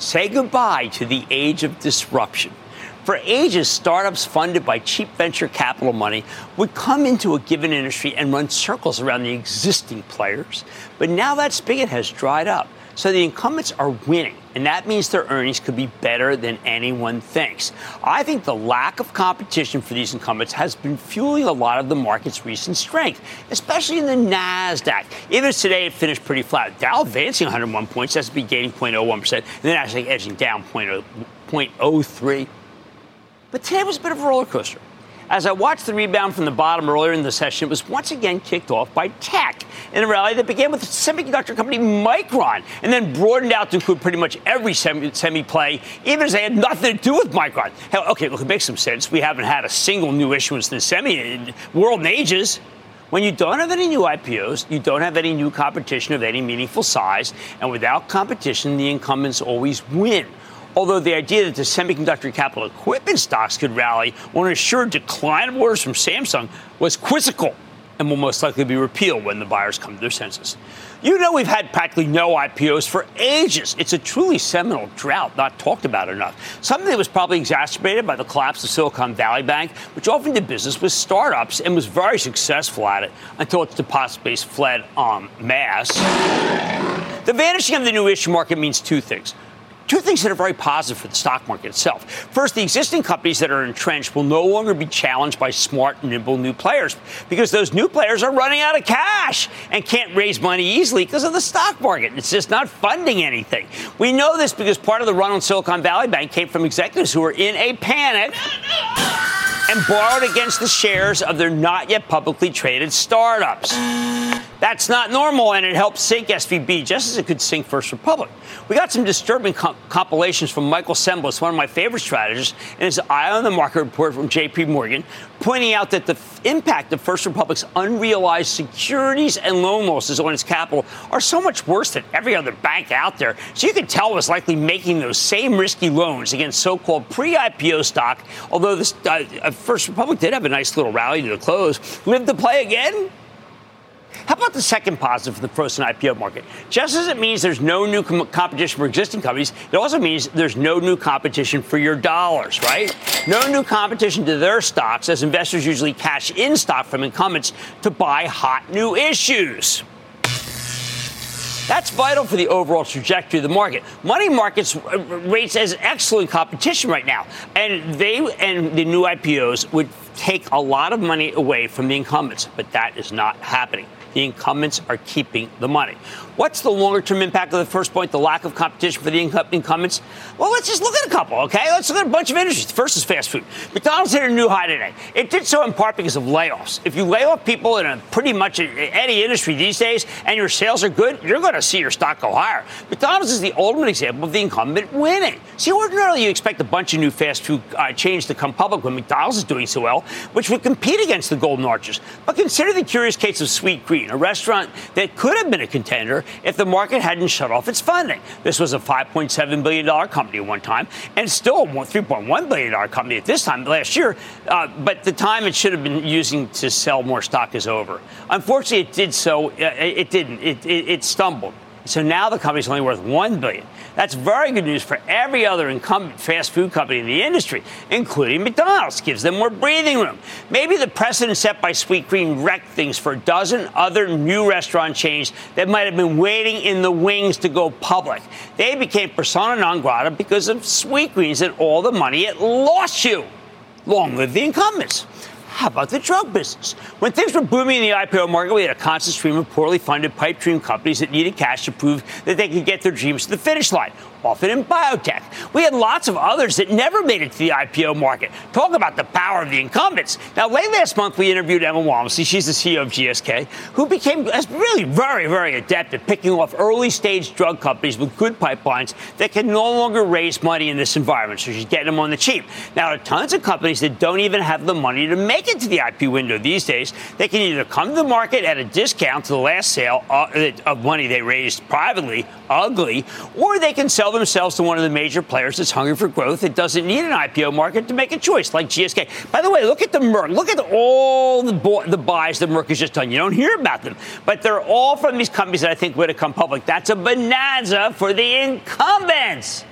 Say goodbye to the age of disruption. For ages, startups funded by cheap venture capital money would come into a given industry and run circles around the existing players. But now that spigot has dried up. So the incumbents are winning, and that means their earnings could be better than anyone thinks. I think the lack of competition for these incumbents has been fueling a lot of the market's recent strength, especially in the NASDAQ. Even today, it finished pretty flat. Dow advancing 101 points, S&P gaining 0.01%, and then actually edging down 0.03. But today was a bit of a roller coaster. As I watched the rebound from the bottom earlier in the session, it was once again kicked off by tech in a rally that began with semiconductor company Micron and then broadened out to include pretty much every semi, semi play, even as they had nothing to do with Micron. Hell, okay, look, it makes some sense. We haven't had a single new issuance in the semi world in ages. When you don't have any new IPOs, you don't have any new competition of any meaningful size, and without competition, the incumbents always win. Although the idea that the semiconductor capital equipment stocks could rally on an assured decline of orders from Samsung was quizzical and will most likely be repealed when the buyers come to their senses. You know, we've had practically no IPOs for ages. It's a truly seminal drought, not talked about enough. Something that was probably exacerbated by the collapse of Silicon Valley Bank, which often did business with startups and was very successful at it until its deposit base fled en masse. The vanishing of the new issue market means two things two things that are very positive for the stock market itself. First, the existing companies that are entrenched will no longer be challenged by smart, nimble new players because those new players are running out of cash and can't raise money easily because of the stock market. It's just not funding anything. We know this because part of the run on Silicon Valley Bank came from executives who were in a panic and borrowed against the shares of their not yet publicly traded startups. That's not normal, and it helped sink SVB just as it could sink First Republic. We got some disturbing compilations from Michael Cembalest, one of my favorite strategists, in his Eye on the Market report from JP Morgan, pointing out that the f- impact of First Republic's unrealized securities and loan losses on its capital are so much worse than every other bank out there. So you can tell it was likely making those same risky loans against so called pre IPO stock, although this, uh, uh, First Republic did have a nice little rally to the close. Live to play again? How about the second positive for the frozen IPO market? Just as it means there's no new com- competition for existing companies, it also means there's no new competition for your dollars, right? No new competition to their stocks, as investors usually cash in stock from incumbents to buy hot new issues. That's vital for the overall trajectory of the market. Money markets uh, rates as excellent competition right now, and they and the new IPOs would take a lot of money away from the incumbents, but that is not happening. The incumbents are keeping the money. What's the longer term impact of the first point, the lack of competition for the incumbents? Well, let's just look at a couple, okay? Let's look at a bunch of industries. First is fast food. McDonald's hit a new high today. It did so in part because of layoffs. If you lay off people in a pretty much any industry these days and your sales are good, you're going to see your stock go higher. McDonald's is the ultimate example of the incumbent winning. See, ordinarily you expect a bunch of new fast food uh, chains to come public when McDonald's is doing so well, which would compete against the Golden Arches. But consider the curious case of Sweetgreen Green, a restaurant that could have been a contender if the market hadn't shut off its funding. This was a $5.7 billion company at one time, and still a $3.1 billion company at this time last year. Uh, but the time it should have been using to sell more stock is over. Unfortunately, it did so. Uh, it didn't. It, it, it stumbled. So now the company's only worth 1 billion. That's very good news for every other incumbent fast food company in the industry, including McDonald's. Gives them more breathing room. Maybe the precedent set by Sweetgreen wrecked things for a dozen other new restaurant chains that might have been waiting in the wings to go public. They became persona non grata because of Sweetgreens and all the money it lost you. Long live the incumbents. How about the drug business? When things were booming in the IPO market, we had a constant stream of poorly funded pipe dream companies that needed cash to prove that they could get their dreams to the finish line often in biotech. We had lots of others that never made it to the IPO market. Talk about the power of the incumbents. Now, late last month, we interviewed Emma Walmsley. She's the CEO of GSK, who became really very, very adept at picking off early stage drug companies with good pipelines that can no longer raise money in this environment. So she's getting them on the cheap. Now, there are tons of companies that don't even have the money to make it to the IPO window these days. They can either come to the market at a discount to the last sale uh, of money they raised privately, ugly, or they can sell sell themselves to one of the major players that's hungry for growth that doesn't need an IPO market to make a choice, like GSK. By the way, look at the Merck. Look at all the, bo- the buys that Merck has just done. You don't hear about them, but they're all from these companies that I think would have come public. That's a bonanza for the incumbents.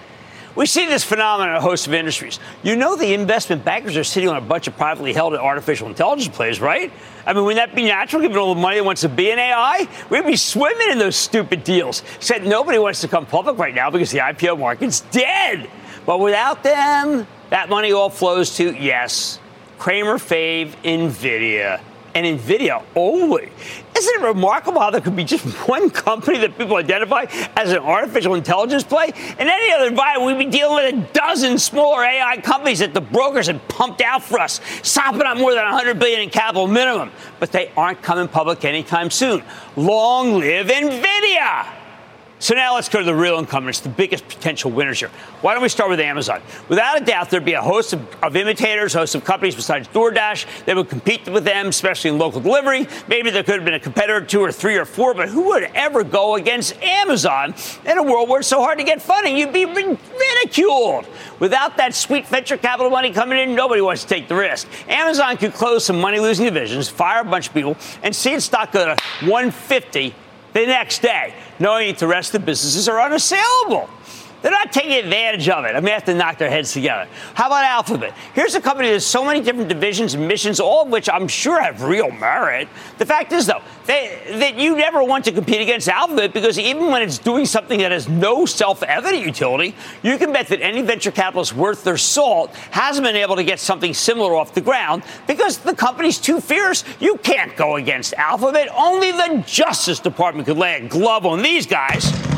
We see this phenomenon in a host of industries. You know, the investment bankers are sitting on a bunch of privately held artificial intelligence plays, right? I mean, wouldn't that be natural given all the money that wants to be in AI? We'd be swimming in those stupid deals. Except nobody wants to come public right now because the IPO market's dead. But without them, that money all flows to, yes, Cramer fave, NVIDIA and NVIDIA only. Isn't it remarkable how there could be just one company that people identify as an artificial intelligence play? In any other environment, we'd be dealing with a dozen smaller AI companies that the brokers had pumped out for us, sopping up more than 100 billion in capital minimum. But they aren't coming public anytime soon. Long live NVIDIA! So now let's go to the real incumbents, the biggest potential winners here. Why don't we start with Amazon? Without a doubt, there'd be a host of, of imitators, host of companies besides DoorDash that would compete with them, especially in local delivery. Maybe there could have been a competitor, two or three or four, but who would ever go against Amazon in a world where it's so hard to get funding? You'd be ridiculed. Without that sweet venture capital money coming in, nobody wants to take the risk. Amazon could close some money losing divisions, fire a bunch of people, and see its stock go to 150 the next day, knowing that the rest of the businesses are unassailable. They're not taking advantage of it. I mean, they have to knock their heads together. How about Alphabet? Here's a company that has so many different divisions and missions, all of which I'm sure have real merit. The fact is, though, they, that you never want to compete against Alphabet because even when it's doing something that has no self evident utility, you can bet that any venture capitalist worth their salt hasn't been able to get something similar off the ground because the company's too fierce. You can't go against Alphabet. Only the Justice Department could lay a glove on these guys.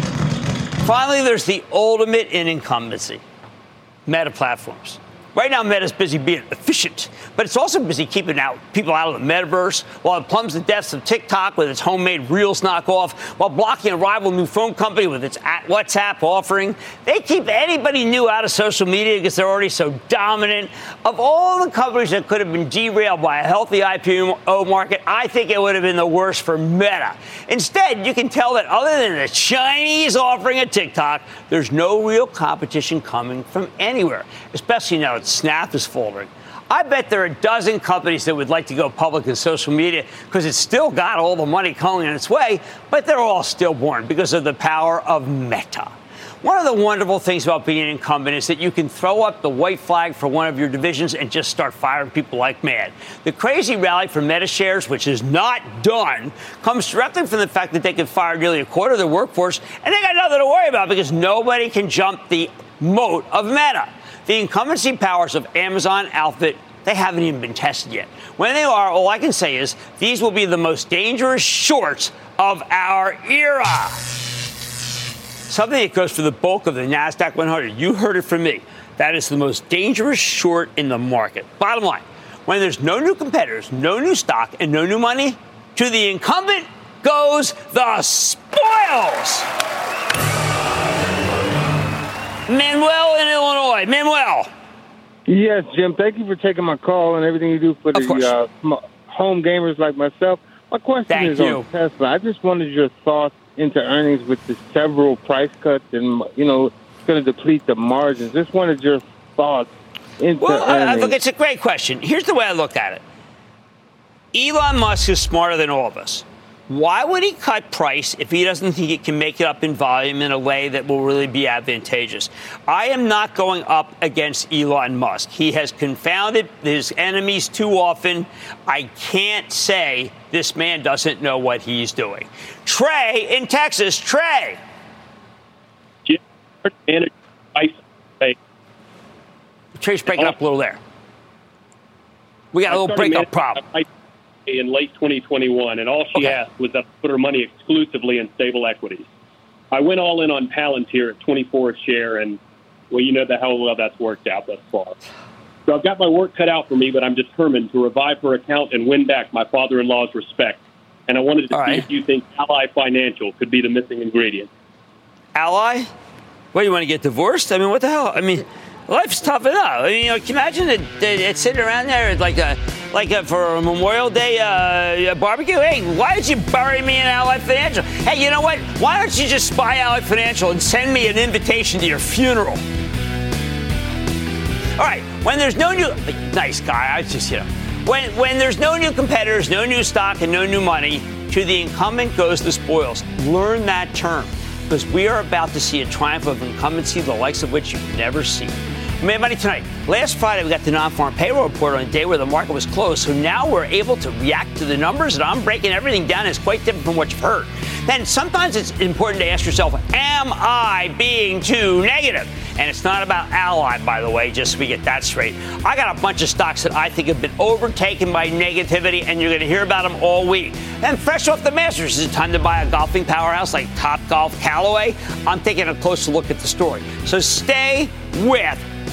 Finally, there's the ultimate in incumbency meta platforms. Right now, Meta's busy being efficient, but it's also busy keeping out people out of the metaverse while it plumbs the depths of TikTok with its homemade Reels knockoff, while blocking a rival new phone company with its WhatsApp offering. They keep anybody new out of social media because they're already so dominant. Of all the companies that could have been derailed by a healthy IPO market, I think it would have been the worst for Meta. Instead, you can tell that other than the Chinese offering of TikTok, there's no real competition coming from anywhere, especially now Snap is folding. I bet there are a dozen companies that would like to go public in social media because it's still got all the money coming in its way, but they're all stillborn because of the power of Meta. One of the wonderful things about being an incumbent is that you can throw up the white flag for one of your divisions and just start firing people like mad. The crazy rally for Meta shares, which is not done, comes directly from the fact that they can fire nearly a quarter of their workforce and they got nothing to worry about because nobody can jump the moat of Meta. The incumbency powers of Amazon, Alphabet, they haven't even been tested yet. When they are, all I can say is these will be the most dangerous shorts of our era. Something that goes for the bulk of the NASDAQ 100. You heard it from me. That is the most dangerous short in the market. Bottom line when there's no new competitors, no new stock, and no new money, to the incumbent goes the spoils. Manuel in Illinois. Manuel. Yes, Jim. Thank you for taking my call and everything you do for the uh, home gamers like myself. My question Thank is you. on Tesla. I just wanted your thoughts into earnings with the several price cuts and, you know, it's going to deplete the margins. Just wanted your thoughts into Well, I, I, earnings. look, it's a great question. Here's the way I look at it Elon Musk is smarter than all of us. Why would he cut price if he doesn't think he can make it up in volume in a way that will really be advantageous? I am not going up against Elon Musk. He has confounded his enemies too often. I can't say this man doesn't know what he's doing. Trey in Texas, Trey. Trey's breaking up a little there. We got a little breakup problem. In late 2021, and all she Okay. asked was that I put her money exclusively in stable equities. I went all in on Palantir at 24 a share, and well, you know the how well that's worked out thus far. So I've got my work cut out for me, but I'm determined to revive her account and win back my father-in-law's respect. And I wanted to All see right. if you think Ally Financial could be the missing ingredient. ally? What, you want to get divorced? I mean, what the hell? I mean, life's tough enough. I mean, you know, can you imagine it, it, it sitting around there like a, like a, for a Memorial Day uh, barbecue? Hey, why did you bury me in Ally Financial? Hey, you know what? Why don't you just buy Ally Financial and send me an invitation to your funeral? All right, when there's no new, nice guy, I just, you know, when, when there's no new competitors, no new stock, and no new money, to the incumbent goes the spoils. Learn that term because we are about to see a triumph of incumbency, the likes of which you've never seen. Mad Money tonight. Last Friday, we got the non-farm payroll report on a day where the market was closed. So now we're able to react to the numbers, and I'm breaking everything down. It's quite different from what you've heard. Then sometimes it's important to ask yourself, am I being too negative? And it's not about Ally, by the way, just so we get that straight. I got a bunch of stocks that I think have been overtaken by negativity, and you're going to hear about them all week. Then, fresh off the Masters, is it time to buy a golfing powerhouse like Top Golf Callaway? I'm taking a closer look at the story. So stay with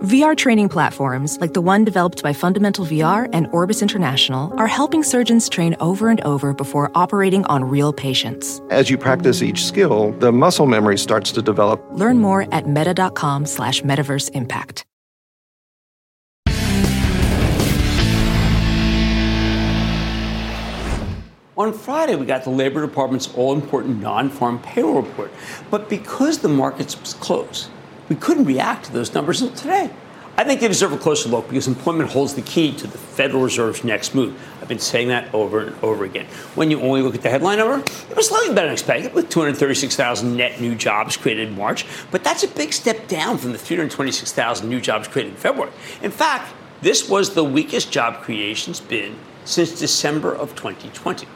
VR training platforms, like the one developed by Fundamental VR and Orbis International, are helping surgeons train over and over before operating on real patients. As you practice each skill, the muscle memory starts to develop. Learn more at meta.com slash metaverse impact. On Friday, we got the Labor Department's all important non farm payroll report. But because the markets was closed, we couldn't react to those numbers until today. I think they deserve a closer look because employment holds the key to the Federal Reserve's next move. I've been saying that over and over again. When you only look at the headline number, it was slightly better than expected, with 236,000 net new jobs created in March. But that's a big step down from the 326,000 new jobs created in February. In fact, this was the weakest job creation's been since December of 2020.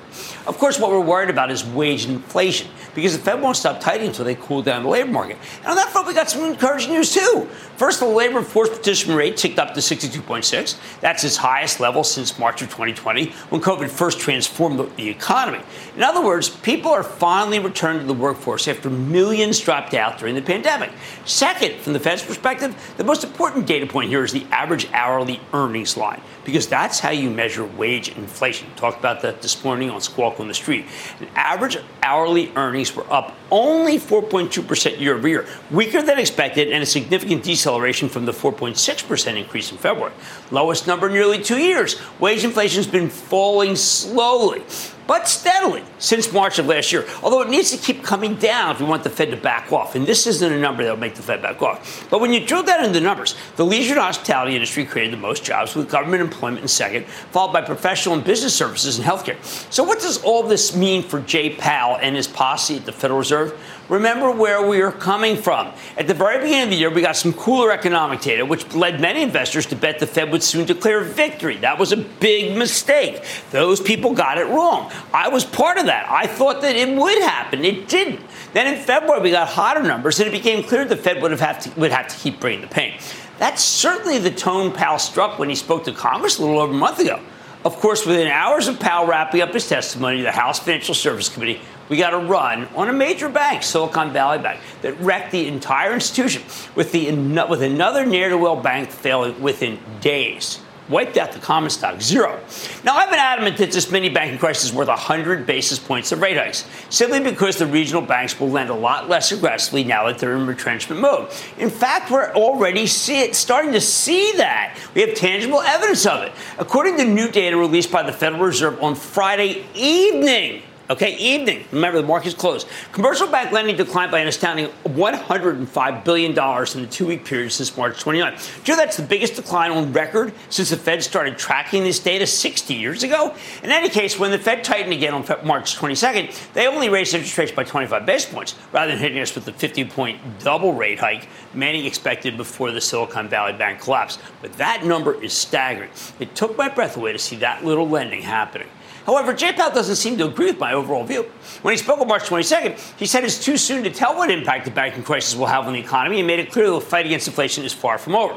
Of course, what we're worried about is wage inflation because the Fed won't stop tightening until they cool down the labor market. And on that front, we got some encouraging news too. First, the labor force participation rate ticked up to 62.6. That's its highest level since March of 2020 when COVID first transformed the- the economy. In other words, people are finally returning to the workforce after millions dropped out during the pandemic. Second, from the Fed's perspective, the most important data point here is the average hourly earnings line because that's how you measure wage inflation. Talked about that this morning on Squawk on the Street. And average hourly earnings were up only 4.2% year over year, weaker than expected, and a significant deceleration from the 4.6% increase in February. Lowest number in nearly two years. Wage inflation has been falling slowly. But steadily since March of last year. Although it needs to keep coming down if we want the Fed to back off. And this isn't a number that will make the Fed back off. But when you drill down into the numbers, the leisure and hospitality industry created the most jobs, with government employment in second, followed by professional and business services and healthcare. So what does all this mean for Jay Powell and his posse at the Federal Reserve? Remember where we are coming from. At the very beginning of the year, we got some cooler economic data, which led many investors to bet the Fed would soon declare victory. That was a big mistake. Those people got it wrong. I was part of that. I thought that it would happen. It didn't. Then in February, we got hotter numbers, and it became clear the Fed would have, to, would have to keep bringing the pain. That's certainly the tone Powell struck when he spoke to Congress a little over a month ago. Of course, within hours of Powell wrapping up his testimony, the House Financial Service Committee we got a run on a major bank, Silicon Valley Bank, that wrecked the entire institution, with, the, with another near to well bank failing within days. Wiped out the common stock, zero. Now, I've been adamant that this mini banking crisis is worth 100 basis points of rate hikes, simply because the regional banks will lend a lot less aggressively now that they're in retrenchment mode. In fact, we're already see it, starting to see that. We have tangible evidence of it. According to new data released by the Federal Reserve on Friday evening, Okay, evening. Remember, the market's closed. Commercial bank lending declined by an astounding $105 billion in the two week period since March 29. Joe, that's the biggest decline on record since the Fed started tracking this data 60 years ago. In any case, when the Fed tightened again on March 22nd, they only raised interest rates by 25 basis points rather than hitting us with the 50 point double rate hike many expected before the Silicon Valley Bank collapse. But that number is staggering. It took my breath away to see that little lending happening. However, Jay Powell doesn't seem to agree with my overall view. When he spoke on March 22nd, he said it's too soon to tell what impact the banking crisis will have on the economy and made it clear the fight against inflation is far from over.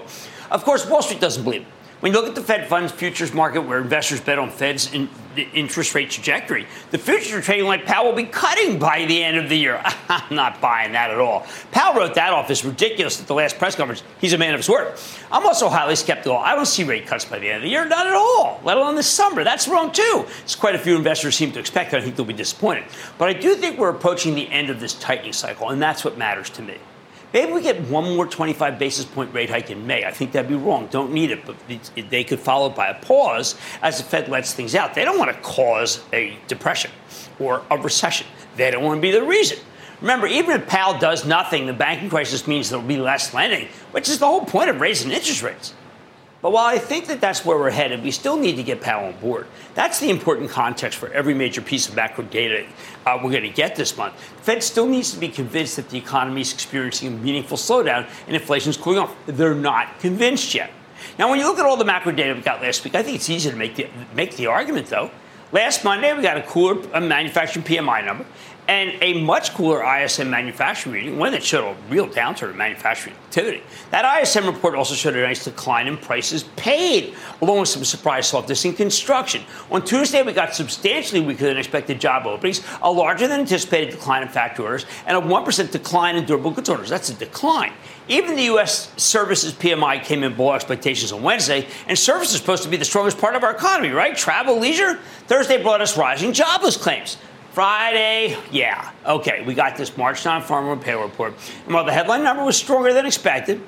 Of course, Wall Street doesn't believe it. When you look at the Fed funds futures market, where investors bet on Fed's in, interest rate trajectory, the futures are trading like Powell will be cutting by the end of the year. I'm not buying that at all. Powell wrote that off as ridiculous at the last press conference. He's a man of his word. I'm also highly skeptical. I don't see rate cuts by the end of the year, not at all, let alone this summer. That's wrong too. It's quite a few investors seem to expect. That. I think they'll be disappointed. But I do think we're approaching the end of this tightening cycle, and that's what matters to me. Maybe we get one more 25 basis point rate hike in May. I think that'd be wrong. Don't need it, but they could follow it by a pause as the Fed lets things out. They don't want to cause a depression or a recession. They don't want to be the reason. Remember, even if Powell does nothing, the banking crisis means there'll be less lending, which is the whole point of raising interest rates. But while I think that that's where we're headed, we still need to get Powell on board. That's the important context for every major piece of macro data uh, we're going to get this month. The Fed still needs to be convinced that the economy is experiencing a meaningful slowdown and inflation is cooling off. They're not convinced yet. Now, when you look at all the macro data we got last week, I think it's easy to make the, make the argument, though. Last Monday, we got a cooler manufacturing PMI number, and a much cooler ISM manufacturing reading, one that showed a real downturn in manufacturing activity. That ISM report also showed a nice decline in prices paid, along with some surprise softness in construction. On Tuesday, we got substantially weaker than expected job openings, a larger than anticipated decline in factory orders, and a 1% decline in durable goods orders. That's a decline. Even the U.S. services PMI came in below expectations on Wednesday, and services is supposed to be the strongest part of our economy, right? Travel, leisure. Thursday brought us rising jobless claims. Friday, yeah, okay, we got this March non-farm payroll report. And while the headline number was stronger than expected,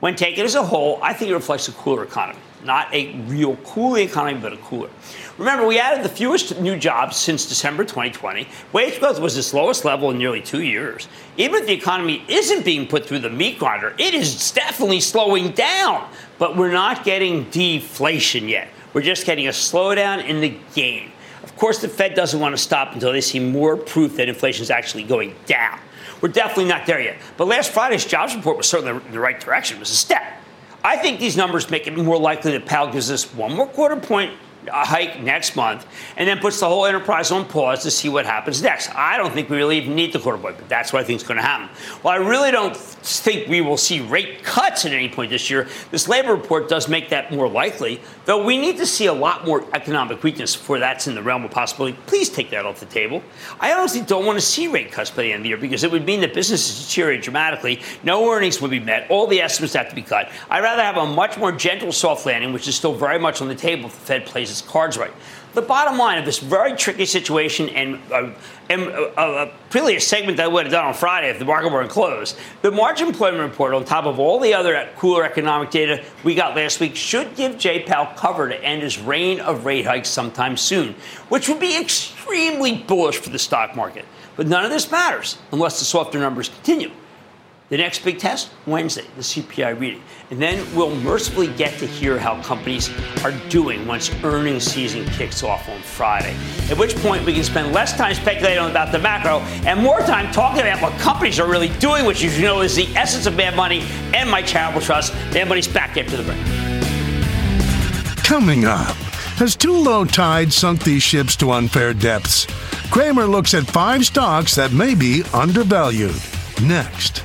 when taken as a whole, I think it reflects a cooler economy. Not a real cooling economy, but a cooler. Remember, we added the fewest new jobs since December 2020. Wage growth was its lowest level in nearly two years. Even if the economy isn't being put through the meat grinder, it is definitely slowing down. But we're not getting deflation yet. We're just getting a slowdown in the gain. Of course, the Fed doesn't want to stop until they see more proof that inflation is actually going down. We're definitely not there yet. But last Friday's jobs report was certainly in the right direction. It was a step. I think these numbers make it more likely that Powell gives us one more quarter point a hike next month and then puts the whole enterprise on pause to see what happens next. I don't think we really even need the quarter point, but that's what I think is going to happen. Well, I really don't think we will see rate cuts at any point this year. This labor report does make that more likely, though we need to see a lot more economic weakness before that's in the realm of possibility. Please take that off the table. I honestly don't want to see rate cuts by the end of the year because it would mean that businesses deteriorate dramatically. No earnings would be met. All the estimates have to be cut. I'd rather have a much more gentle soft landing, which is still very much on the table if the Fed plays its cards right. the bottom line of this very tricky situation and, uh, and uh, uh, really a segment that I would have done on Friday if the market weren't closed. The March employment report, on top of all the other cooler economic data we got last week, should give Jay Powell cover to end his reign of rate hikes sometime soon, which would be extremely bullish for the stock market. But none of this matters unless the softer numbers continue. The next big test, Wednesday, the CPI reading. And then we'll mercifully get to hear how companies are doing once earnings season kicks off on Friday. At which point we can spend less time speculating about the macro and more time talking about what companies are really doing, which you know is the essence of Mad Money and my charitable trust. Mad Money's back after the break. Coming up, has too low tide sunk these ships to unfair depths? Cramer looks at five stocks that may be undervalued. Next.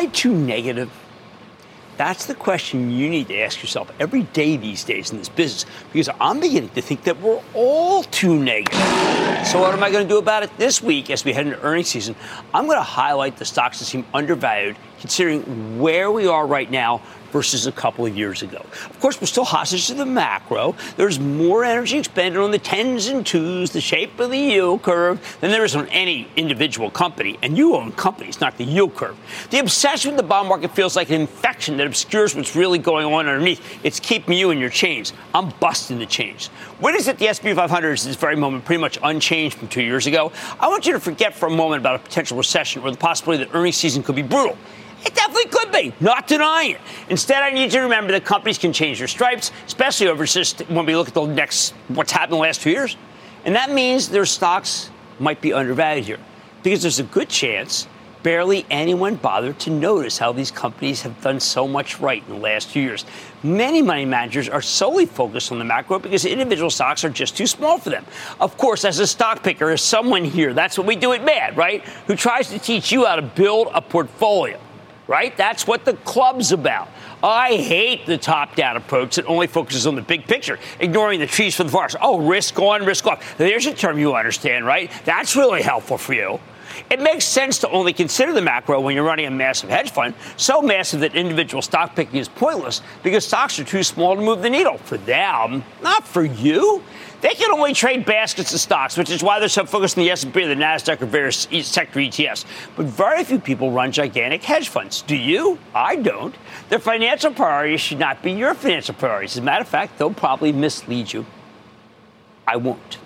I too negative? That's the question you need to ask yourself every day these days in this business because I'm beginning to think that we're all too negative. So, what am I going to do about it this week as we head into earnings season? I'm going to highlight the stocks that seem undervalued considering where we are right now versus a couple of years ago. Of course, we're still hostage to the macro. There's more energy expended on the tens and twos, the shape of the yield curve, than there is on any individual company. And you own companies, not the yield curve. The obsession with the bond market feels like an infection that obscures what's really going on underneath. It's keeping you in your chains. I'm busting the chains. What is it the SP 500 is at this very moment pretty much unchanged from two years ago? I want you to forget for a moment about a potential recession or the possibility that earnings season could be brutal. It definitely could be, not denying it. Instead, I need you to remember that companies can change their stripes, especially over just when we look at the next what's happened in the last two years. And that means their stocks might be undervalued here. Because there's a good chance barely anyone bothered to notice how these companies have done so much right in the last few years. Many money managers are solely focused on the macro because individual stocks are just too small for them. Of course, as a stock picker, as someone here, that's what we do at MAD, right? Who tries to teach you how to build a portfolio right? That's what the club's about. I hate the top down approach that only focuses on the big picture, ignoring the trees for the forest. Oh, risk on, risk off. There's a term you understand, right? That's really helpful for you. It makes sense to only consider the macro when you're running a massive hedge fund, so massive that individual stock picking is pointless because stocks are too small to move the needle. For them, not for you. They can only trade baskets of stocks, which is why they're so focused on the S&P the Nasdaq or various sector ETFs. But very few people run gigantic hedge funds. Do you? I don't. Their financial priorities should not be your financial priorities. As a matter of fact, they'll probably mislead you. I won't.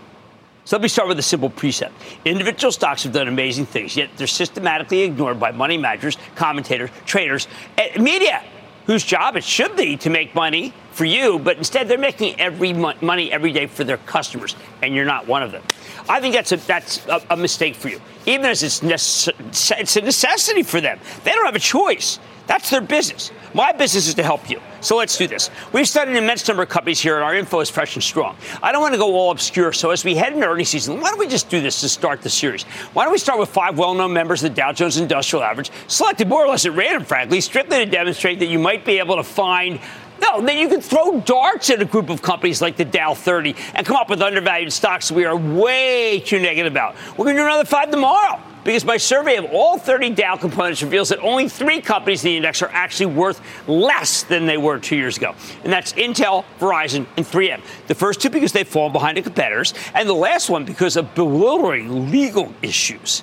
So let me start with a simple precept. Individual stocks have done amazing things, yet they're systematically ignored by money managers, commentators, traders, and media, whose job it should be to make money for you, but instead they're making every mo- money every day for their customers, and you're not one of them. I think that's a, that's a, a mistake for you, even as it's, necess- it's a necessity for them. They don't have a choice. That's their business. My business is to help you. So let's do this. We've studied an immense number of companies here, and our info is fresh and strong. I don't want to go all obscure, so as we head into earnings season, why don't we just do this to start the series? Why don't we start with five well known members of the Dow Jones Industrial Average, selected more or less at random, frankly, strictly to demonstrate that you might be able to find no, then you can throw darts at a group of companies like the Dow 30 and come up with undervalued stocks we are way too negative about. We're going to do another five tomorrow. Because my survey of all 30 Dow components reveals that only three companies in the index are actually worth less than they were two years ago. And that's Intel, Verizon, and 3M. The first two because they've fallen behind the competitors, and the last one because of bewildering legal issues.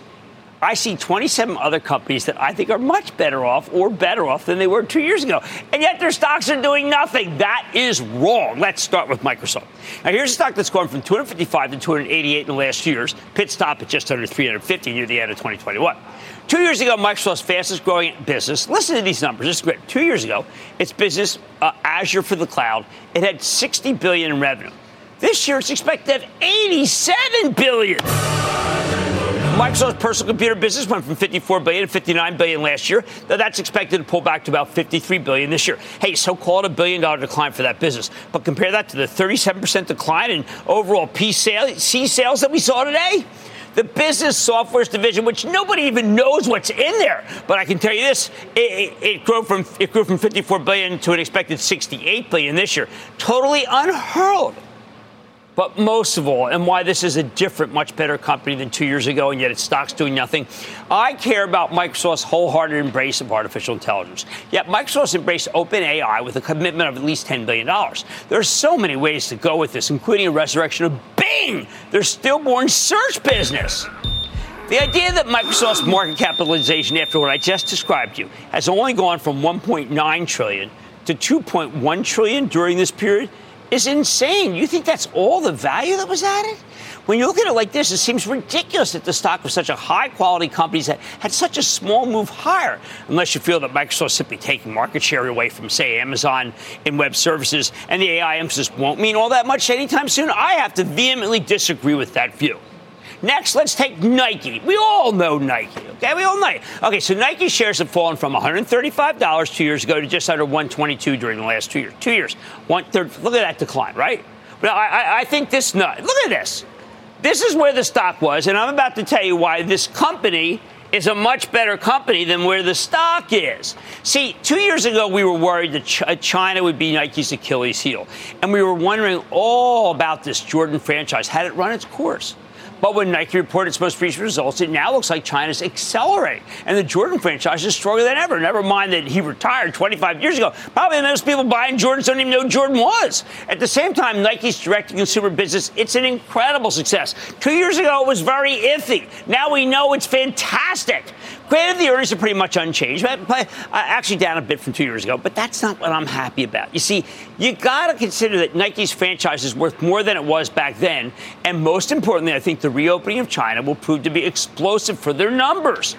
I see 27 other companies that I think are much better off or better off than they were two years ago. And yet their stocks are doing nothing. That is wrong. Let's start with Microsoft. Now, here's a stock that's gone from 255 to 288 in the last two years, pit stop at just under 350 near the end of 2021. Two years ago, Microsoft's fastest growing business, listen to these numbers, this is great. Two years ago, its business, uh, Azure for the cloud, it had 60 billion in revenue. This year, it's expected to have 87 billion. Microsoft's personal computer business went from 54 billion to 59 billion last year. Now that's expected to pull back to about 53 billion this year. Hey, so called a billion dollar decline for that business. But compare that to the 37% decline in overall PC sales that we saw today. The business software division, which nobody even knows what's in there, but I can tell you this: it, it, it grew from it grew from 54 billion to an expected 68 billion this year. Totally unheard but most of all, and why this is a different, much better company than two years ago, and yet its stock's doing nothing, I care about Microsoft's wholehearted embrace of artificial intelligence. Yet Microsoft's embraced OpenAI with a commitment of at least $10 billion. There are so many ways to go with this, including a resurrection of Bing, their stillborn search business. The idea that Microsoft's market capitalization, after what I just described to you, has only gone from 1.9 trillion to 2.1 trillion during this period is insane. You think that's all the value that was added? When you look at it like this, it seems ridiculous that the stock of such a high quality company that had such a small move higher, unless you feel that Microsoft's simply taking market share away from, say, Amazon in web services, and the AI emphasis won't mean all that much anytime soon. I have to vehemently disagree with that view. Next, let's take Nike. We all know Nike, okay? We all know. Okay, so Nike shares have fallen from $135 two years ago to just under 122 during the last two years. Two years, one third. Look at that decline, right? But I, I think this nut. Look at this. This is where the stock was, and I'm about to tell you why this company is a much better company than where the stock is. See, two years ago, we were worried that uh, China would be Nike's Achilles heel. And we were wondering all about this Jordan franchise. Had it run its course? But when Nike reported its most recent results, it now looks like China's accelerating. And the Jordan franchise is stronger than ever. Never mind that he retired 25 years ago. Probably the most people buying Jordans don't even know Jordan was. At the same time, Nike's direct to consumer business, it's an incredible success. Two years ago, it was very iffy. Now we know it's fantastic. Granted, the earnings are pretty much unchanged, but, uh, actually down a bit from two years ago, but that's not what I'm happy about. You see, you got to consider that Nike's franchise is worth more than it was back then, and most importantly, I think the reopening of China will prove to be explosive for their numbers.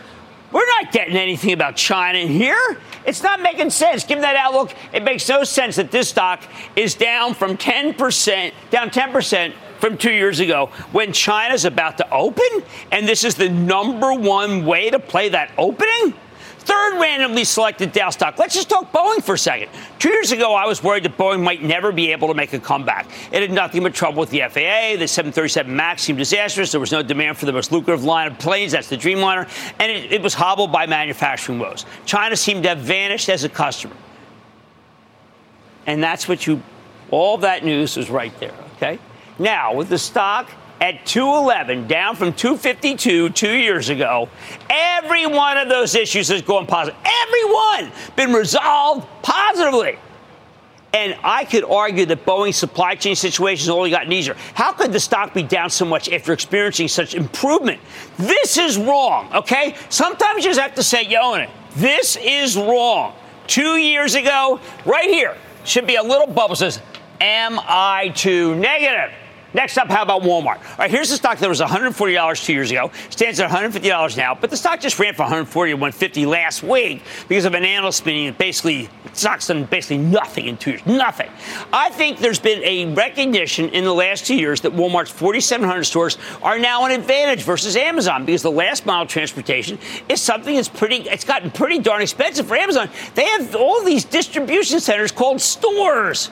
We're not getting anything about China here. It's not making sense. Given that outlook, it makes no sense that this stock is down from 10%, down 10% from two years ago when China's about to open, and this is the number one way to play that opening? Third randomly selected Dow stock. Let's just talk Boeing for a second. Two years ago, I was worried that Boeing might never be able to make a comeback. It had nothing but trouble with the FAA. The 737 MAX seemed disastrous. There was no demand for the most lucrative line of planes. That's the Dreamliner. And it, it was hobbled by manufacturing woes. China seemed to have vanished as a customer. And that's what you, all that news was right there, okay? Now, with the stock at 211, down from 252 two years ago, every one of those issues is going positive. Every one been resolved positively. And I could argue that Boeing's supply chain situation has only gotten easier. How could the stock be down so much after experiencing such improvement? This is wrong, okay? Sometimes you just have to say you own it. This is wrong. Two years ago, right here, should be a little bubble says, Am I too negative? Next up, how about Walmart? All right, here's the stock that was $140 two years ago, stands at $150 now, but the stock just ran from 140 to 150 last week because of an analyst meeting that basically stock's done basically nothing in two years, nothing. I think there's been a recognition in the last two years that Walmart's 4,700 stores are now an advantage versus Amazon because the last mile transportation is something that's pretty, it's gotten pretty darn expensive for Amazon. They have all these distribution centers called stores.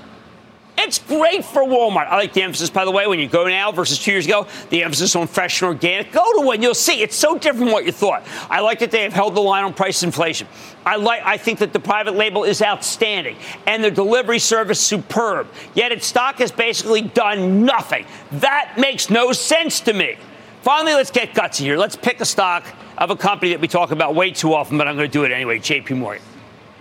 It's great for Walmart. I like the emphasis, by the way, when you go now versus two years ago, the emphasis on fresh and organic. Go to one, you'll see it's so different from what you thought. I like that they have held the line on price inflation. I like. I think that the private label is outstanding and the delivery service superb. Yet its stock has basically done nothing. That makes no sense to me. Finally, let's get gutsy here. Let's pick a stock of a company that we talk about way too often, but I'm going to do it anyway. JP Morgan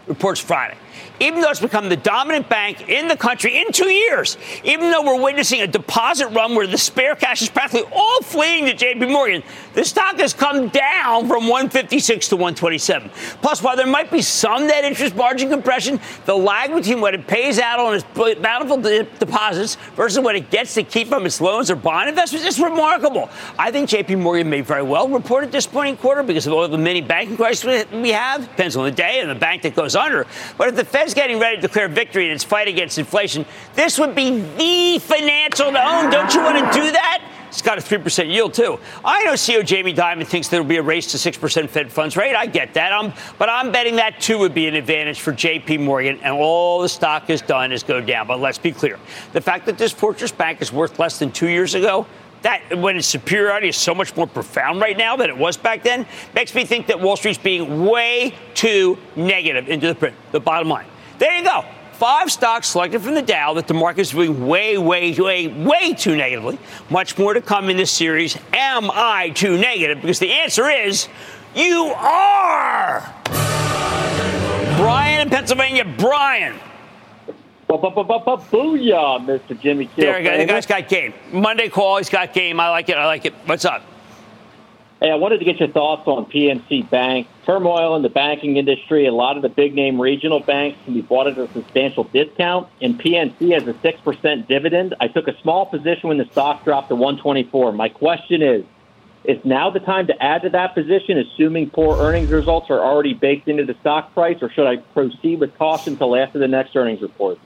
reports Friday even though it's become the dominant bank in the country in two years, even though we're witnessing a deposit run where the spare cash is practically all fleeing to JP Morgan, the stock has come down from 156 to 127. Plus, while there might be some net interest margin compression, the lag between what it pays out on its bountiful de- deposits versus what it gets to keep from its loans or bond investments is remarkable. I think JP Morgan may very well report a disappointing quarter because of all the many banking crises we have. Depends on the day and the bank that goes under. But if the Fed is getting ready to declare victory in its fight against inflation, this would be the financial to own. Don't you want to do that? It's got a 3% yield, too. I know CEO Jamie Dimon thinks there will be a race to 6% Fed funds rate. I get that. I'm, but I'm betting that, too, would be an advantage for JP Morgan, and all the stock has done is go down. But let's be clear the fact that this Fortress Bank is worth less than two years ago that when its superiority is so much more profound right now than it was back then makes me think that Wall Street's being way too negative into the print. The bottom line. There you go. Five stocks selected from the Dow that the market is viewing way, way, way, way too negatively. Much more to come in this series. Am I too negative? Because the answer is you are. Brian in Pennsylvania. Brian. Booyah, Mr. Jimmy Kill. There we go. The guy's got game. Monday call. He's got game. I like it. I like it. What's up? Hey, I wanted to get your thoughts on PNC Bank. Turmoil in the banking industry. A lot of the big name regional banks can be bought at a substantial discount. And PNC has a 6% dividend. I took a small position when the stock dropped to 124. My question is, is now the time to add to that position, assuming poor earnings results are already baked into the stock price, or should I proceed with caution until after the next earnings report?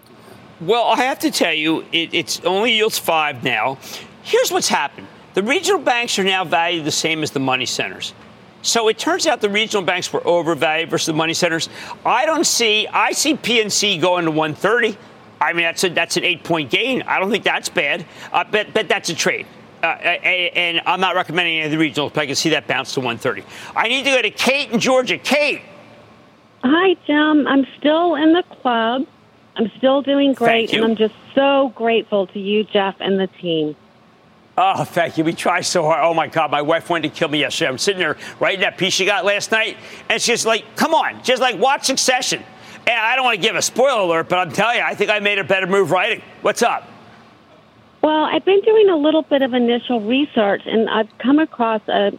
Well, I have to tell you, it, it's only yields five now. Here's what's happened the regional banks are now valued the same as the money centers. So it turns out the regional banks were overvalued versus the money centers. I don't see, I see PNC going to 130. I mean, that's, a, that's an eight point gain. I don't think that's bad, uh, but, but that's a trade. Uh, and I'm not recommending any of the regionals, but I can see that bounce to 130. I need to go to Kate in Georgia. Kate. Hi, Jim. I'm still in the club. I'm still doing great, and I'm just so grateful to you, Jeff, and the team. Oh, thank you. We try so hard. Oh my God, my wife wanted to kill me yesterday. I'm sitting there writing that piece she got last night, and she's like, "Come on, just like watch Succession." And I don't want to give a spoiler alert, but I'm telling you, I think I made a better move writing. What's up? Well, I've been doing a little bit of initial research, and I've come across a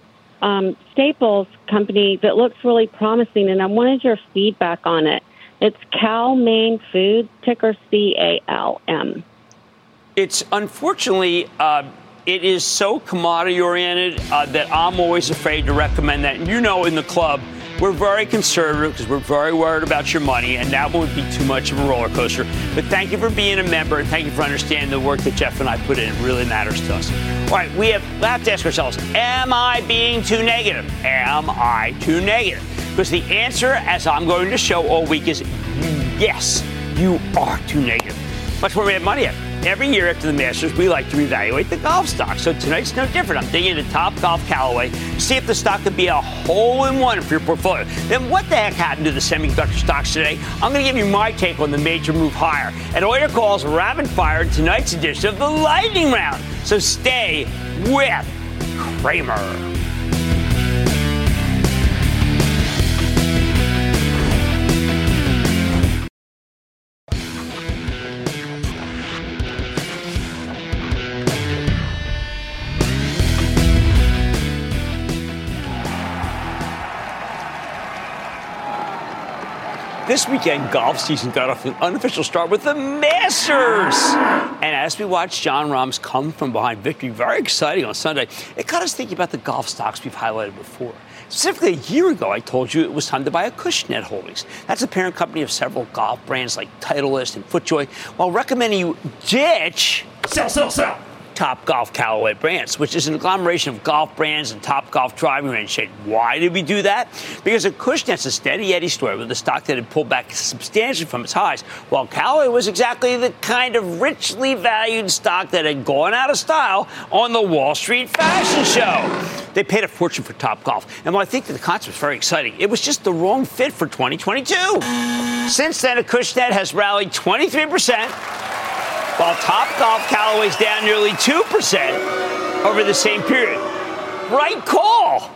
um, Staples company that looks really promising, and I wanted your feedback on it. It's Cal-Maine Food, ticker C A L M. It's unfortunately. Uh, it is so commodity oriented uh, that I'm always afraid to recommend that. And you know, in the club, we're very conservative because we're very worried about your money, and that would be too much of a roller coaster. But thank you for being a member, and thank you for understanding the work that Jeff and I put in. It really matters to us. All right, we have, we have to ask ourselves Am I being too negative? Am I too negative? Because the answer, as I'm going to show all week, is yes, you are too negative. Much more we have money at. Every year after the Masters, we like to reevaluate the golf stock. So tonight's no different. I'm digging into Topgolf Callaway to see if the stock could be a hole in one for your portfolio. Then what the heck happened to the semiconductor stocks today? I'm going to give you my take on the major move higher. And all your calls rapid fire in tonight's edition of the Lightning Round. So stay with Cramer. This weekend, golf season got off an unofficial start with the Masters. And as we watched Jon Rahm's come from behind victory, very exciting on Sunday, it got us thinking about the golf stocks we've highlighted before. Specifically, a year ago, I told you it was time to buy Acushnet Holdings. That's a parent company of several golf brands like Titleist and FootJoy, while recommending you ditch. Sell, sell, sell Topgolf Callaway brands, which is an agglomeration of golf brands and Topgolf driving range. Why did we do that? Because Acushnet's a steady Eddie story with a stock that had pulled back substantially from its highs, while Callaway was exactly the kind of richly valued stock that had gone out of style on the Wall Street fashion show. They paid a fortune for Topgolf, and while I think that the concept is very exciting, it was just the wrong fit for 2022. Since then, Acushnet has rallied 23 percent while Top Golf Callaway's down nearly 2% over the same period. Right call.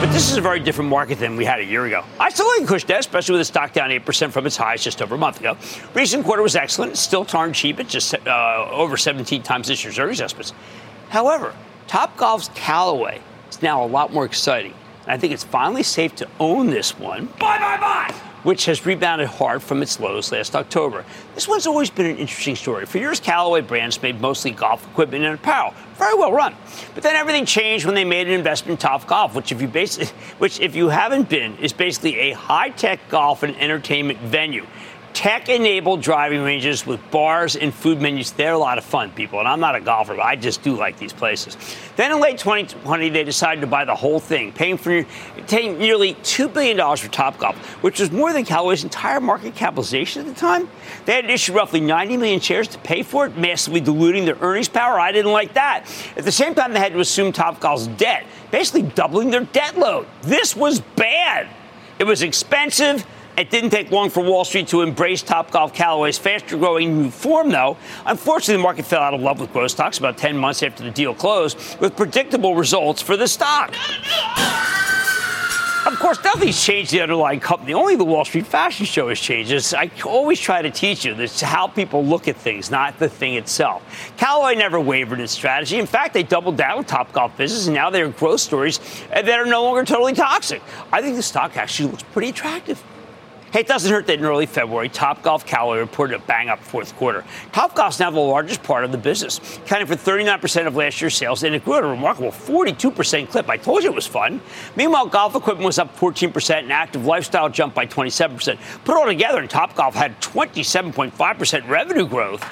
But this is a very different market than we had a year ago. I still like Acushnet, especially with the stock down 8% from its highs just over a month ago. Recent quarter was excellent. Still darn cheap at just uh, over 17 times this year's earnings estimates. However, Topgolf's Callaway is now a lot more exciting. And I think it's finally safe to own this one. Buy, buy, buy! Which has rebounded hard from its lows last October. This one's always been an interesting story. For years, Callaway brands made mostly golf equipment and apparel, very well run. But then everything changed when they made an investment in Topgolf, which if you which if you haven't been, is basically a high-tech golf and entertainment venue tech enabled driving ranges with bars and food menus. They're a lot of fun, people. And I'm not a golfer, but I just do like these places. Then in late 2020, they decided to buy the whole thing, paying for paying nearly $2 billion for Topgolf, which was more than Callaway's entire market capitalization at the time. They had issued roughly 90 million shares to pay for it, massively diluting their earnings power. I didn't like that. At the same time, they had to assume Topgolf's debt, basically doubling their debt load. This was bad. It was expensive it didn't take long for Wall Street to embrace Topgolf Callaway's faster growing new form, though. Unfortunately, the market fell out of love with growth stocks about 10 months after the deal closed, with predictable results for the stock. Of course, nothing's changed the underlying company. Only the Wall Street Fashion Show has changed. As I always try to teach you, this how people look at things, not the thing itself. Callaway never wavered in strategy. In fact, they doubled down on Topgolf business, and now they're growth stories that are no longer totally toxic. I think the stock actually looks pretty attractive. Hey, it doesn't hurt that in early February, Topgolf Callaway reported a bang up fourth quarter. Top Topgolf's now the largest part of the business, accounting for 39% of last year's sales, and it grew at a remarkable 42% clip. I told you it was fun. Meanwhile, golf equipment was up 14%, and active lifestyle jumped by 27%. Put it all together, and Topgolf had 27.5% revenue growth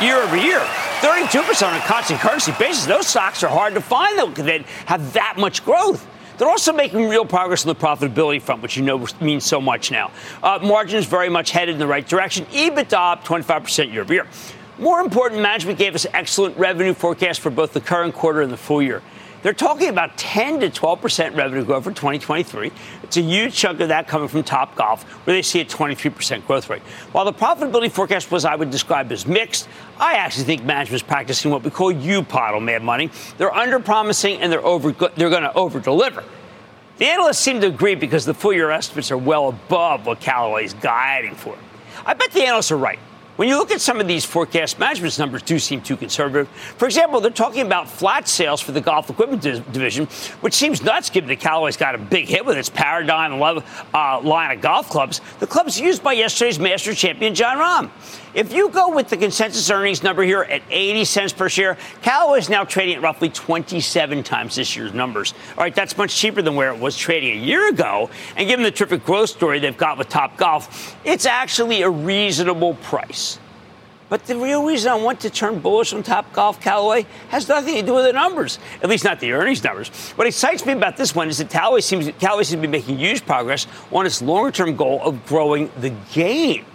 year over year. 32% on a constant currency basis. Those stocks are hard to find that have that much growth. They're also making real progress on the profitability front, which you know means so much now. Uh, margins very much headed in the right direction. EBITDA up 25% year over year. More important, management gave us excellent revenue forecast for both the current quarter and the full year. They're talking about 10 to 12 percent revenue growth for 2023. It's a huge chunk of that coming from Topgolf, where they see a 23 percent growth rate. While the profitability forecast was, I would describe as mixed, I actually think management is practicing what we call U-Podle mad money. They're under promising and they're over. They're going to over deliver. The analysts seem to agree because the full year estimates are well above what Callaway is guiding for. I bet the analysts are right. When you look at some of these forecast management numbers, do seem too conservative. For example, they're talking about flat sales for the golf equipment division, which seems nuts given that Callaway's got a big hit with its Paradigm uh, line of golf clubs. The clubs used by yesterday's Masters champion Jon Rahm. If you go with the consensus earnings number here at 80 cents per share, Callaway is now trading at roughly 27 times this year's numbers. All right, that's much cheaper than where it was trading a year ago. And given the terrific growth story they've got with Topgolf, it's actually a reasonable price. But the real reason I want to turn bullish on Topgolf Callaway has nothing to do with the numbers, at least not the earnings numbers. What excites me about this one is that Callaway seems, Callaway seems to be making huge progress on its longer term goal of growing the game.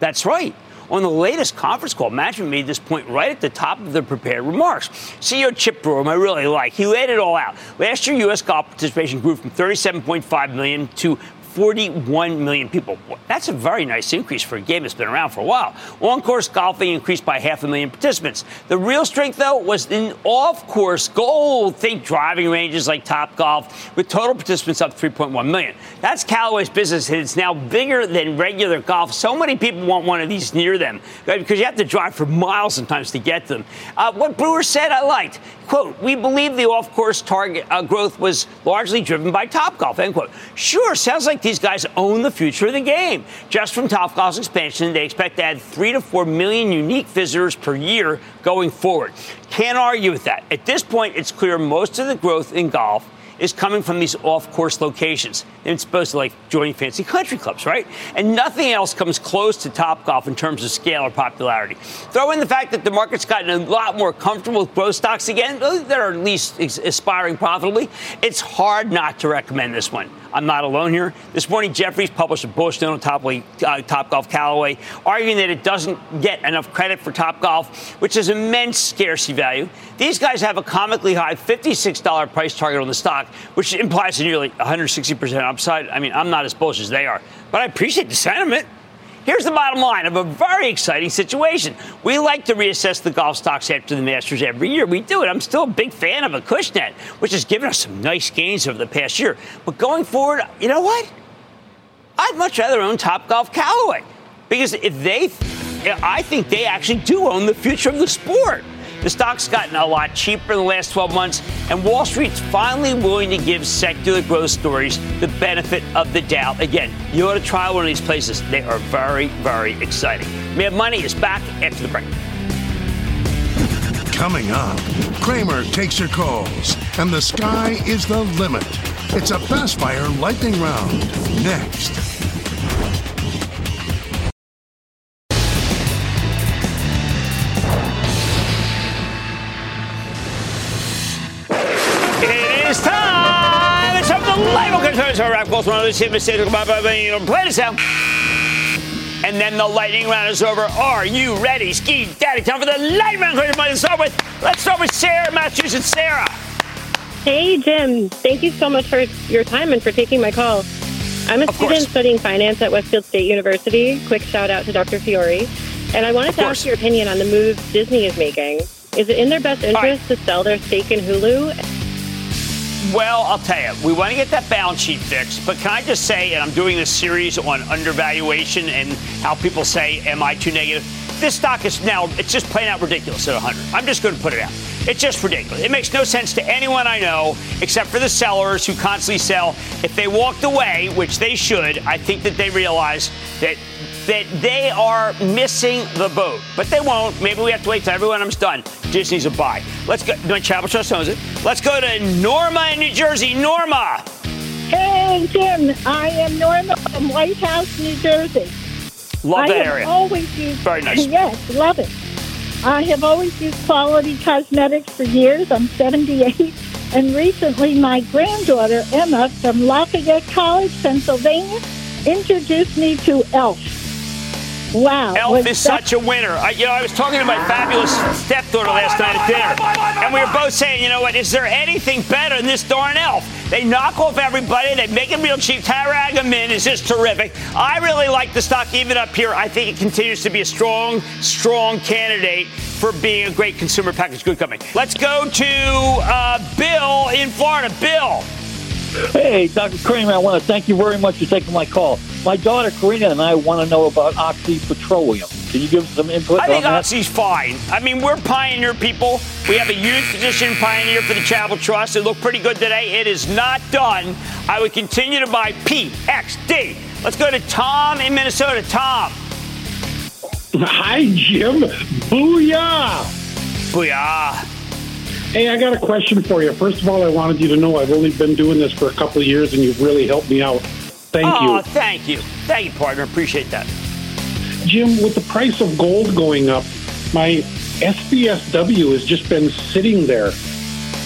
That's right. On the latest conference call, management made this point right at the top of their prepared remarks. CEO Chip whom I really like, he laid it all out. Last year, U.S. golf participation grew from 37.5 million to 41 million people. That's a very nice increase for a game that's been around for a while. On course golfing increased by half a million participants. The real strength, though, was in off course gold. Think driving ranges like Topgolf, with total participants up 3.1 million. That's Callaway's business, and it's now bigger than regular golf. So many people want one of these near them right? because you have to drive for miles sometimes to get them. Uh, what Brewer said, I liked. Quote, we believe the off course target uh, growth was largely driven by Topgolf, end quote. Sure, sounds like these guys own the future of the game. Just from Topgolf's expansion, they expect to add three to four million unique visitors per year going forward. Can't argue with that. At this point, it's clear most of the growth in golf is coming from these off course locations. It's supposed to like joining fancy country clubs, right? And nothing else comes close to Topgolf in terms of scale or popularity. Throw in the fact that the market's gotten a lot more comfortable with growth stocks again, that are at least aspiring profitably. It's hard not to recommend this one. I'm not alone here. This morning, Jefferies published a bullish note on Top, uh, Topgolf Callaway, arguing that it doesn't get enough credit for Topgolf, which has immense scarcity value. These guys have a comically high $56 price target on the stock, which implies a nearly 160% upside. I mean, I'm not as bullish as they are, but I appreciate the sentiment. Here's the bottom line of a very exciting situation. We like to reassess the golf stocks after the Masters every year. We do it. I'm still a big fan of Acushnet, which has given us some nice gains over the past year. But going forward, you know what? I'd much rather own Topgolf Callaway because if they, I think they actually do own the future of the sport. The stock's gotten a lot cheaper in the last 12 months, and Wall Street's finally willing to give secular growth stories the benefit of the doubt. Again, you ought to try one of these places. They are very, very exciting. Mad Money is back after the break. Coming up, Cramer takes your calls, and the sky is the limit. It's a fast fire lightning round. Next. It's time for the label concerns. Our rap calls one of the same mistakes. Play this out. And then the lightning round is over. Are you ready, Ski Daddy? Time for the lightning round. Let's start with let's start with Sarah, Massachusetts. Sarah. Hey, Jim. Thank you so much for your time and for taking my call. I'm a Of student course. studying finance at Westfield State University. Quick shout out to Dr. Fiore. And I wanted Of to course. ask your opinion on the moves Disney is making. Is it in their best interest to sell their stake in Hulu? Well, I'll tell you, we want to get that balance sheet fixed. But can I just say, and I'm doing this series on undervaluation and how people say, am I too negative? This stock is now, it's just plain out ridiculous at 100. I'm just going to put it out. It's just ridiculous. It makes no sense to anyone I know except for the sellers who constantly sell. If they walked away, which they should, I think that they realize that that they are missing the boat. But they won't. Maybe we have to wait till everyone comes done. Disney's a buy. Let's go. My travel trust owns it. Let's go to Norma in New Jersey. Norma. Hey, Jim. I am Norma from White House, New Jersey. Love I that area. always used. Very nice. Yes, love it. I have always used quality cosmetics for years. I'm 78. And recently, my granddaughter, Emma, from Lafayette College, Pennsylvania, introduced me to ELF. Wow. Elf is that- such a winner. I, you know, I was talking to my fabulous stepdaughter last night at dinner, and we were both saying, you know what? Is there anything better than this darn elf? They knock off everybody. They make it real cheap. Tarang Amin is just terrific. I really like the stock even up here. I think it continues to be a strong, strong candidate for being a great consumer packaged good company. Let's go to uh, Bill in Florida. Bill. Hey, Dr. Cramer, I want to thank you very much for taking my call. My daughter Karina and I want to know about Oxy Petroleum. Can you give us some input I on think that? Oxy's fine. I mean, we're pioneer people. We have a unique position pioneer for the Travel Trust. It looked pretty good today. It is not done. I would continue to buy PXD. Let's go to Tom in Minnesota. Tom. Hi, Jim. Booyah! Booyah. Hey, I got a question for you. First of all, I wanted you to know I've only been doing this for a couple of years and you've really helped me out. Thank oh, you. thank you. Thank you, partner. Appreciate that. Jim, with the price of gold going up, my SBSW has just been sitting there,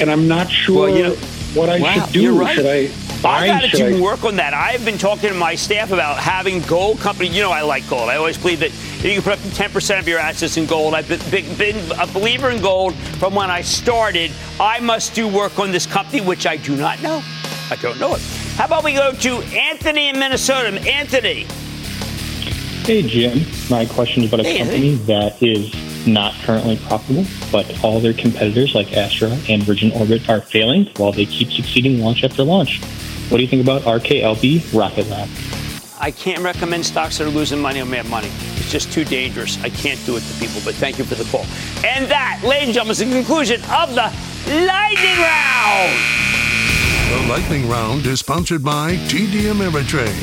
and I'm not sure Well, you know- what I Wow, should do. you're right. Should I buy? I got to I- do work on that. I've been talking to my staff about having gold company. You know, I like gold. I always believe that you can put up to 10% of your assets in gold. I've been, been, been a believer in gold from when I started. I must do work on this company, which I do not know. I don't know it. How about we go to Anthony in Minnesota? Anthony. Hey, Jim. My question is about a Hey, company that is not currently profitable, but all their competitors like Astra and Virgin Orbit are failing while they keep succeeding launch after launch. What do you think about RKLB Rocket Lab? I can't recommend stocks that are losing money or mad money. It's just too dangerous. I can't do it to people, but thank you for the call. And that, ladies and gentlemen, is the conclusion of the lightning round. The lightning round is sponsored by TD Ameritrade.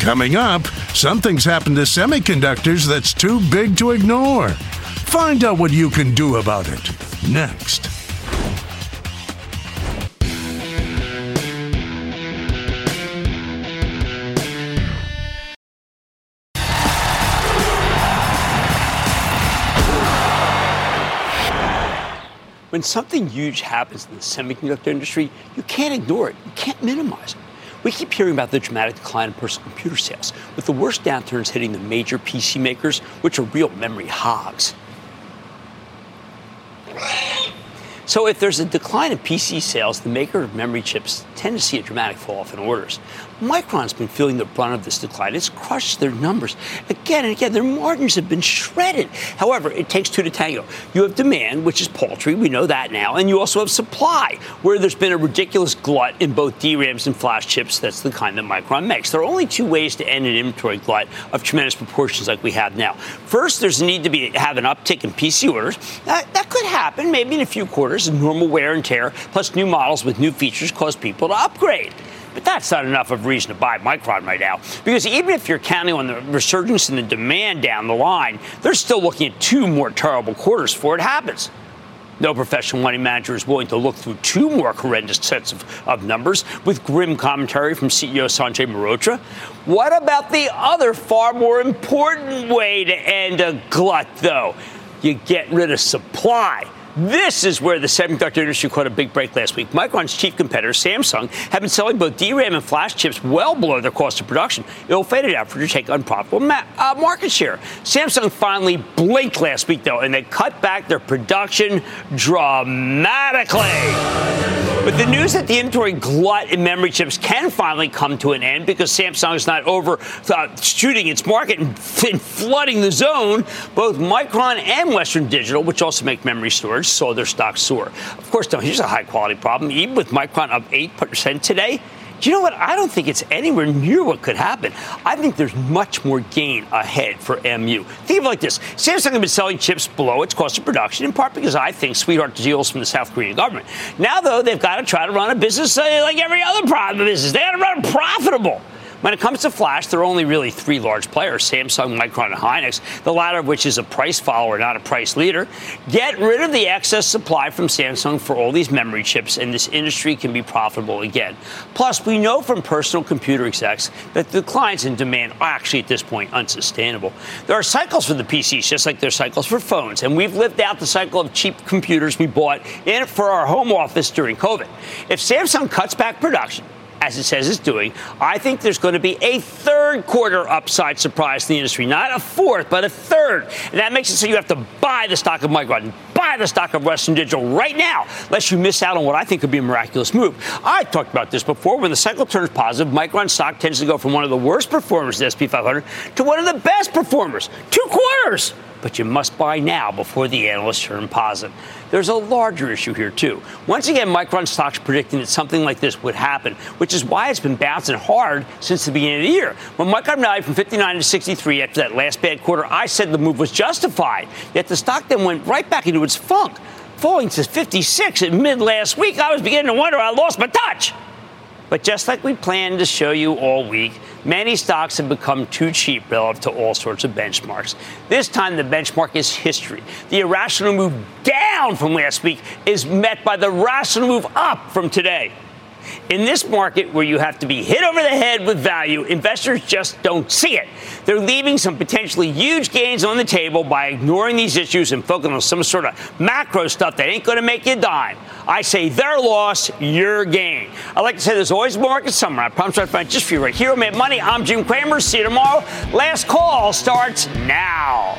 Coming up, something's happened to semiconductors that's too big to ignore. Find out what you can do about it next. When something huge happens in the semiconductor industry, you can't ignore it. You can't minimize it. We keep hearing about the dramatic decline in personal computer sales, with the worst downturns hitting the major PC makers, which are real memory hogs. So if there's a decline in PC sales, the maker of memory chips tend to see a dramatic fall off in orders. Micron's been feeling the brunt of this decline. It's crushed their numbers again and again. Their margins have been shredded. However, it takes two to tango. You have demand, which is paltry. We know that now. And you also have supply, where there's been a ridiculous glut in both DRAMs and flash chips. That's the kind that Micron makes. There are only two ways to end an inventory glut of tremendous proportions like we have now. First, there's a need to be have an uptick in PC orders. That, that could happen maybe in a few quarters. Normal wear and tear, plus new models with new features, cause people to upgrade. But that's not enough of a reason to buy Micron right now. Because even if you're counting on the resurgence in the demand down the line, they're still looking at two more terrible quarters before it happens. No professional money manager is willing to look through two more horrendous sets of, of numbers with grim commentary from CEO Sanjay Mehrotra. What about the other far more important way to end a glut, though? You get rid of supply. This is where the semiconductor industry caught a big break last week. Micron's chief competitor, Samsung, have been selling both DRAM and flash chips well below their cost of production. It Ill-fated effort to take unprofitable ma- uh, market share. Samsung finally blinked last week, though, and they cut back their production dramatically. But the news that the inventory glut in memory chips can finally come to an end because Samsung is not over uh, shooting its market and, and flooding the zone. Both Micron and Western Digital, which also make memory storage, saw their stocks soar. Of course, now here's a high quality problem. Even with Micron up 8% today, do you know what? I don't think it's anywhere near what could happen. I think there's much more gain ahead for MU. Think of it like this Samsung has been selling chips below its cost of production, in part because I think sweetheart deals from the South Korean government. Now, though, they've got to try to run a business uh, like every other private business. They got to run profitable. When it comes to flash, there are only really three large players Samsung, Micron, and Hynix, the latter of which is a price follower, not a price leader. Get rid of the excess supply from Samsung for all these memory chips, and this industry can be profitable again. Plus, we know from personal computer execs that the declines in demand are actually at this point unsustainable. There are cycles for the PCs, just like there are cycles for phones, and we've lived out the cycle of cheap computers we bought in for our home office during COVID. If Samsung cuts back production, as it says it's doing, I think there's going to be a third quarter upside surprise in the industry. Not a fourth, but a third. And that makes it so you have to buy the stock of Micron, buy the stock of Western Digital right now, lest you miss out on what I think could be a miraculous move. I talked about this before. When the cycle turns positive, Micron stock tends to go from one of the worst performers in the SP 500 to one of the best performers. Two quarters but you must buy now before the analysts turn positive. There's a larger issue here, too. Once again, Micron stock's predicting that something like this would happen, which is why it's been bouncing hard since the beginning of the year. When Micron rallied from 59 to 63 after that last bad quarter, I said the move was justified. Yet the stock then went right back into its funk, falling to 56 at mid last week. I was beginning to wonder I lost my touch. But just like we planned to show you all week, many stocks have become too cheap relative to all sorts of benchmarks. This time, the benchmark is history. The irrational move down from last week is met by the rational move up from today. In this market where you have to be hit over the head with value, investors just don't see it. They're leaving some potentially huge gains on the table by ignoring these issues and focusing on some sort of macro stuff that ain't going to make you dime. I say their loss, your gain. I like to say there's always a market somewhere. I promise I'll find just for you right here. Mad Money. I'm Jim Cramer. See you tomorrow. Last call starts now.